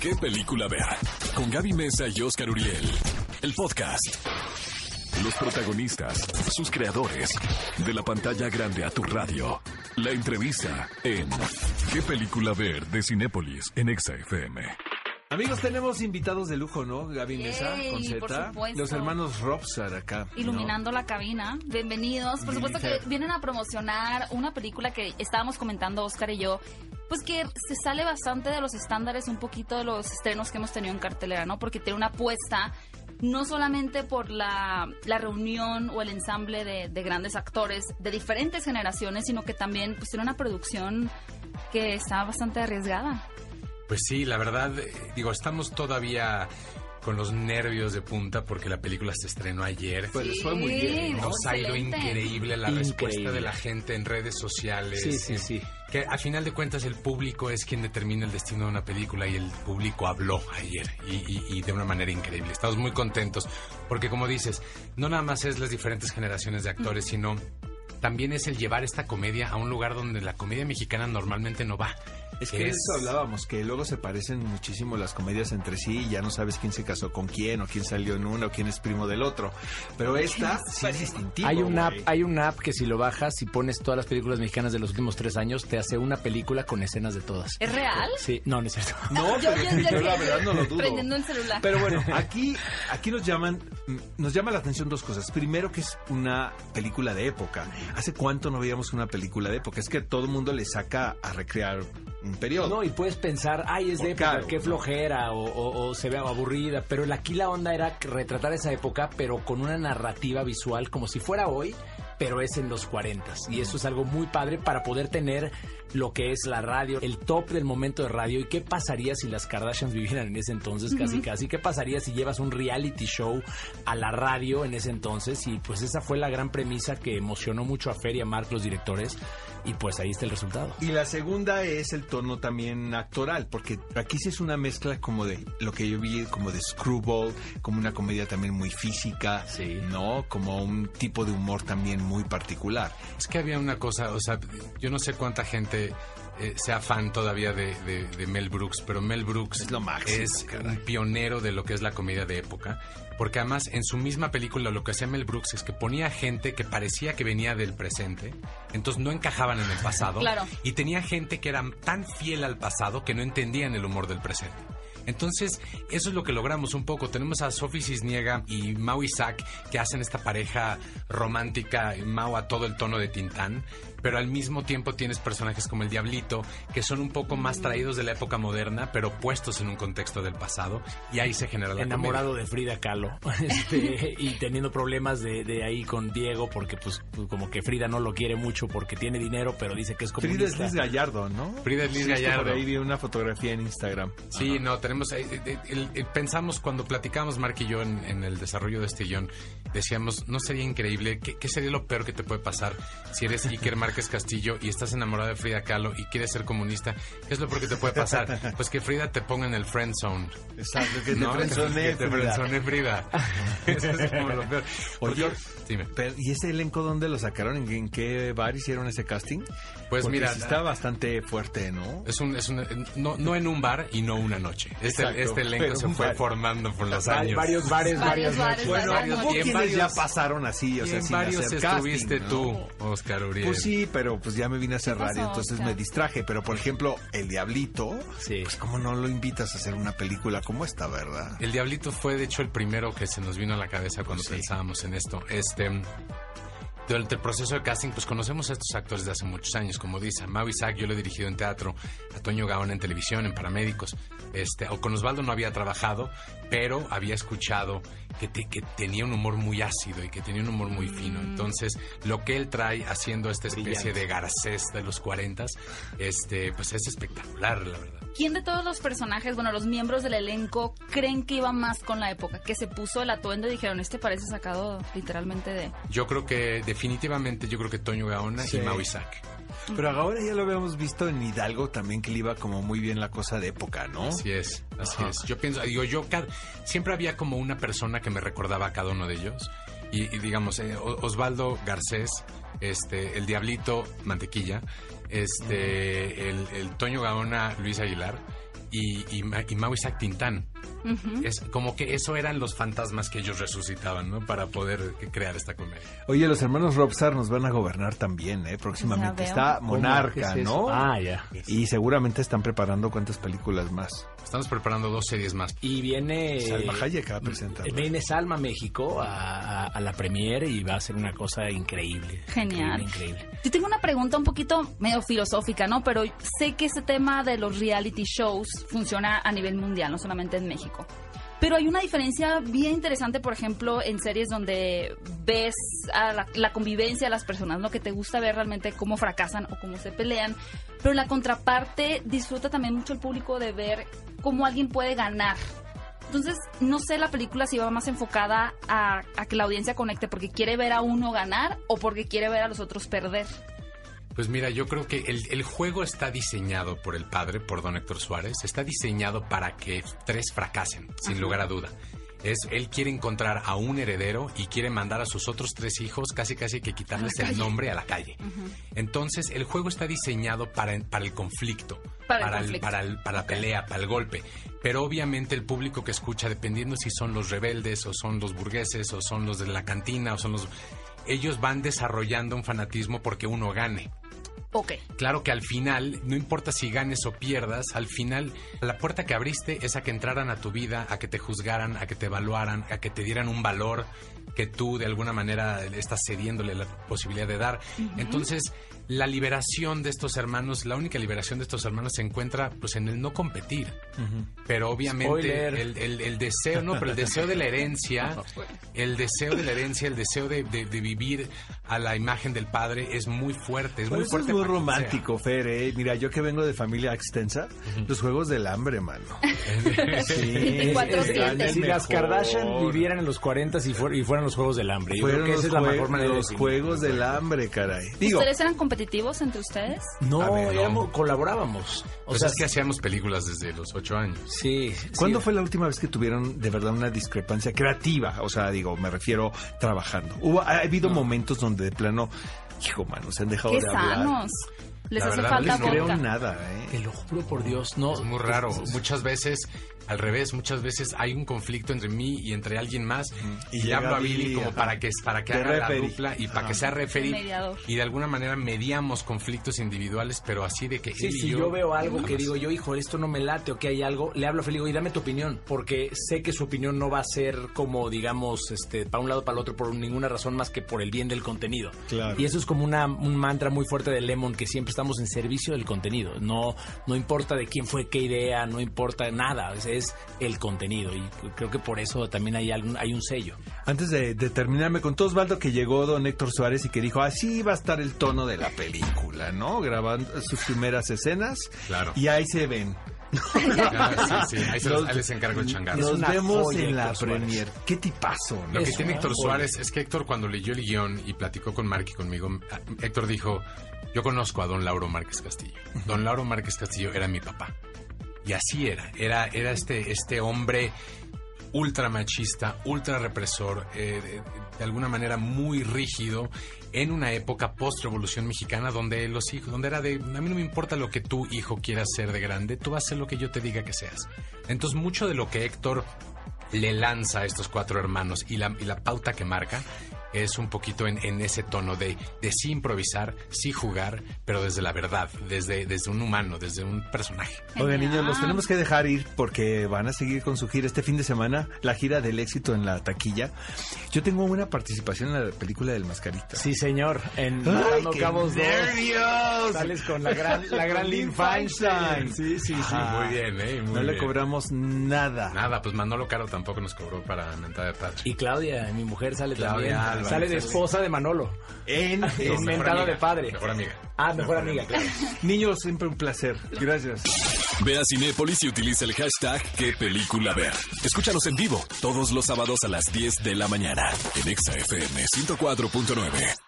¿Qué película ver? Con Gaby Mesa y Oscar Uriel. El podcast. Los protagonistas, sus creadores. De la pantalla grande a tu radio. La entrevista en ¿Qué película ver? de Cinépolis en Exa FM. Amigos, tenemos invitados de lujo, ¿no? Gaby Mesa, Yay, con por Z. supuesto. Los hermanos Robsar acá. ¿no? Iluminando la cabina. Bienvenidos. Por supuesto que vienen a promocionar una película que estábamos comentando Oscar y yo. Pues que se sale bastante de los estándares, un poquito de los estrenos que hemos tenido en cartelera, ¿no? Porque tiene una apuesta no solamente por la, la reunión o el ensamble de, de grandes actores de diferentes generaciones, sino que también pues tiene una producción que está bastante arriesgada. Pues sí, la verdad, eh, digo, estamos todavía con los nervios de punta porque la película se estrenó ayer. Pues fue muy bien, ¿no? Nos ha ido increíble la Increíble. respuesta de la gente en redes sociales. Sí, sí, eh, sí. Que a final de cuentas el público es quien determina el destino de una película y el público habló ayer y, y- y de una manera increíble. Estamos muy contentos porque como dices, no nada más es las diferentes generaciones de actores, sino también es el llevar esta comedia a un lugar donde la comedia mexicana normalmente no va. Es que de eso hablábamos, que luego se parecen muchísimo las comedias entre sí y ya no sabes quién se casó con quién o quién salió en una o quién es primo del otro. Pero esta sí es distintiva. Hay una, app, hay una app que si lo bajas y pones todas las películas mexicanas de los últimos tres años, te hace una película con escenas de todas. ¿Es real? Sí, no, no es cierto. No, Yo- pero yo- yo- yo la verdad no lo dudo. Prendiendo el celular. Pero bueno, aquí, aquí nos llaman, nos llama la atención dos cosas. Primero que es una película de época. ¿Hace cuánto no veíamos una película de época? Es que todo el mundo le saca a recrear un periodo. No, y puedes pensar, ay, es de época, caro, qué flojera, o, o- o se ve aburrida. Pero aquí la onda era retratar esa época, pero con una narrativa visual como si fuera hoy, pero es en los 40. Y eso es algo muy padre para poder tener lo que es la radio, el top del momento de radio. ¿Y qué pasaría si las Kardashians vivieran en ese entonces, casi casi? ¿Qué pasaría si llevas un reality show a la radio en ese entonces? Y pues esa fue la gran premisa que emocionó mucho a Fer y a Mark, los directores. Y pues ahí está el resultado. Y la segunda es el tono también actoral, porque aquí sí es una mezcla como de lo que yo vi, como de screwball, como una comedia también muy física, Sí. ¿no? Como un tipo de humor también muy particular. Es que había una cosa, o sea, yo no sé cuánta gente eh, sea fan todavía de, de- de Mel Brooks, pero Mel Brooks Es lo máximo, es caray. un pionero de lo que es la comedia de época, porque además en su misma película lo que hacía Mel Brooks es que ponía gente que parecía que venía del presente, entonces no encajaban en el pasado, Claro. y tenía gente que era tan fiel al pasado que no entendían el humor del presente. Entonces, eso es lo que logramos un poco. Tenemos a Sophie Cisniega y Mau Isaac que hacen esta pareja romántica, Mau a todo el tono de Tintán, pero al mismo tiempo tienes personajes como el Diablito, que son un poco más traídos de la época moderna, pero puestos en un contexto del pasado, y ahí se genera la enamorado de Frida Kahlo este, y teniendo problemas de, de ahí con Diego porque pues, pues, como que Frida no lo quiere mucho porque tiene dinero pero dice que es Frida comunista. es Liz Gallardo, ¿no? Frida es Liz Gallardo. Por ahí vi una fotografía en Instagram. Sí, no, tenemos. eh, eh, el- el- pensamos cuando platicamos, Mark y yo, en, en el desarrollo de este guion, decíamos, ¿no sería increíble? ¿Qué, qué sería lo peor que te puede pasar si eres Iker Márquez Castillo y estás enamorado de Frida Kahlo y quieres ser comunista? ¿Qué es lo peor que te puede pasar? Pues que Frida te ponga en el friend zone. Exacto, que te ¿no? te Frida. frenzone Frida. Eso es como lo peor. Oye, Porque- dime. Pero, ¿Y ese elenco dónde lo sacaron? ¿En, en qué bar hicieron ese casting? Pues Porque mira, sí está bastante fuerte, ¿no? Es un, es un- no, no en un bar y no una noche. Este, Exacto, este elenco se fue bar. formando por los años. varios bares, Varios varias bares, noches. Bueno, y en quienes ya varios- pasaron así, o sea, en sin varios hacer estuviste casting, tú, ¿no? Oscar Uriel. Pues sí, pero pues ya me vine a hacer ¿Qué pasó, radio, entonces Oscar? me distraje. Pero por ejemplo, el Diablito, Sí. pues cómo no lo invitas a hacer una película como esta, ¿verdad? El Diablito fue, de hecho, el primero que se nos vino a la cabeza cuando Sí. pensábamos en esto. Este. Durante el proceso de casting, pues conocemos a estos actores de hace muchos años, como dice, a Mau Isaac yo lo he dirigido en teatro, a Toño Gaona en televisión, en paramédicos, este, o con Osvaldo no había trabajado, pero había escuchado que, te- que tenía un humor muy ácido y que tenía un humor muy fino. Entonces, lo que él trae haciendo esta especie Brillante. de Garcés de los 40, este, pues es espectacular, la verdad. ¿Quién de todos los personajes, bueno, los miembros del elenco, creen que iba más con la época? Que se puso el atuendo y dijeron, este parece sacado literalmente de... Yo creo que definitivamente, yo creo que Toño Gaona Sí. y Mau Isaac. Pero ahora ya lo habíamos visto en Hidalgo también que le iba como muy bien la cosa de época, ¿no? Así es, así Ajá. es. Yo pienso, digo, yo siempre había como una persona que me recordaba a cada uno de ellos. Y, y digamos, eh, Osvaldo Garcés, este, el Diablito Mantequilla, este, el, el Toño Gaona Luis Aguilar. Y, y, y Mau Isaac Tintán. Es como que eso eran los fantasmas que ellos resucitaban, ¿no? Para poder crear esta comedia. Oye, los hermanos Robstar nos van a gobernar también, ¿eh? Próximamente. Está. Monarca. ¿no? Ah, ya. Y seguramente están preparando cuántas películas más. Estamos preparando dos series más. Y viene... Salma Hayek va a presentar. Viene Salma a México a, a- a la premiere y va a ser una cosa increíble. Genial. Increíble, increíble. Yo tengo una pregunta un poquito medio filosófica, ¿no? Pero sé que ese tema de los reality shows funciona a nivel mundial, no solamente en México. Pero hay una diferencia bien interesante, por ejemplo, en series donde ves a la, convivencia de las personas, ¿no? Que te gusta ver realmente cómo fracasan o cómo se pelean. Pero la contraparte disfruta también mucho el público de ver cómo alguien puede ganar. Entonces, no sé la película si va más enfocada a que la audiencia conecte porque quiere ver a uno ganar o porque quiere ver a los otros perder. Pues mira, yo creo que el, el juego está diseñado por el padre, por don Héctor Suárez, está diseñado para que tres fracasen, sin lugar a duda. Es, él quiere encontrar a un heredero y quiere mandar a sus otros tres hijos casi casi que quitarles el nombre a la calle. Entonces, el juego está diseñado para, para el conflicto, Para el el- conflicto. para el- para la pelea, para el golpe. Pero obviamente el público que escucha, dependiendo si son los rebeldes o son los burgueses o son los de la cantina o son los... Ellos van desarrollando un fanatismo porque uno gane. Ok. Claro que al final, no importa si ganes o pierdas, al final la puerta que abriste es a que entraran a tu vida, a que te juzgaran, a que te evaluaran, a que te dieran un valor que tú de alguna manera estás cediéndole la posibilidad de dar. Entonces, la liberación de estos hermanos, la única liberación de estos hermanos se encuentra pues en el no competir. Pero obviamente el, el- el deseo, no, pero el deseo de la herencia, el deseo de la herencia, el deseo de, de- de vivir a la imagen del padre es muy fuerte. Es Pero muy fuerte es romántico, Fer, ¿eh? Mira, yo que vengo de familia extensa, los juegos del hambre, mano. Sí, 24/7. es Si las. Kardashian vivieran en los 40 y, fuer- y fueran los Juegos del Hambre. Yo Fueron creo que esa es la mejor manera de los definir. juegos del hambre, caray. Digo, ¿Ustedes eran competitivos entre ustedes? No, A ver, no. éramos- colaborábamos. O Pues sea, es que hacíamos películas desde los ocho años. sí. ¿cuándo sí. fue la última vez que tuvieron de verdad una discrepancia creativa? O sea, digo, me refiero trabajando. Hubo, ha habido momentos donde de plano, hijo, mano, se han dejado ¡Qué de hablar. sanos! Les La hace verdad, falta No les creo vodka. nada, Te ¿eh? lo juro por Dios, no. Es muy raro. Muchas veces, al revés, muchas veces hay un conflicto entre mí y entre alguien más. Y Y, hablo a Billy Billy, como ajá. para que, para que De haga la dupla y para que sea referee. Mediador. Y de alguna manera mediamos conflictos individuales, pero así de que Sí, él y si yo, yo veo algo que digo, yo, hijo, esto no me late o que hay algo, le hablo a Felipe y dame tu opinión, porque sé que su opinión no va a ser como, digamos, este, para un lado para el otro por ninguna razón más que por el bien del contenido. Claro. Y eso es como una, un mantra muy fuerte de Lemon, que siempre estamos en servicio del contenido. No, no importa de quién fue qué idea, no importa nada, es, es el contenido. Y creo que por eso también hay, algún, hay un sello. Antes de, de terminar, me contó Osvaldo que llegó don Héctor Suárez y que dijo, así va a estar el tono de la película, ¿no? Grabando sus primeras escenas. Claro. Y ahí se ven. Ah, sí, sí, ahí, se los- Nos- ahí les encargo el changarro. Nos vemos en la Héctor Suárez. premier. Qué tipazo, ¿no? Lo que Eso, tiene. Héctor. Suárez es que Héctor cuando leyó el guion y platicó con Mark y conmigo, a- Héctor dijo, yo conozco a don Lauro Márquez Castillo. Don Lauro Márquez Castillo era mi papá. Y así era, era, era este, este hombre ultra machista, ultra represor, eh, de, alguna manera muy rígido en una época post-revolución mexicana donde los hijos, donde era de, a mí no me importa lo que tu hijo quiera ser de grande, tú vas a hacer lo que yo te diga que seas. Entonces mucho de lo que Héctor le lanza a estos cuatro hermanos y la, y la pauta que marca es un poquito en, en ese tono de, de sí improvisar, sí jugar, pero desde la verdad, desde, desde un humano, desde un personaje. Oigan, niños, los tenemos que dejar ir porque van a seguir con su gira este fin de semana, la gira del éxito en la taquilla. Yo tengo una participación en la película del Mascarita. Sí, señor. En ¡Ay, Matando qué Cabos 2. nervios! Sales con la gran, la gran Lynn Feinstein. Sí, sí, sí. Ajá. Muy bien, ¿eh? Muy no le cobramos nada. Nada, pues Manolo Caro tampoco nos cobró para mentada de padre. Y Claudia, mi mujer, sale Claudia también. Sale de esposa de Manolo. En, mentada amiga, de padre. Mejor amiga. Ah, mejor amiga, claro. Niños, siempre un placer. Gracias. Ve a Cinépolis y utiliza el hashtag qué película ver. Escúchanos en vivo todos los sábados a las 10 de la mañana en Exa FM 104.9.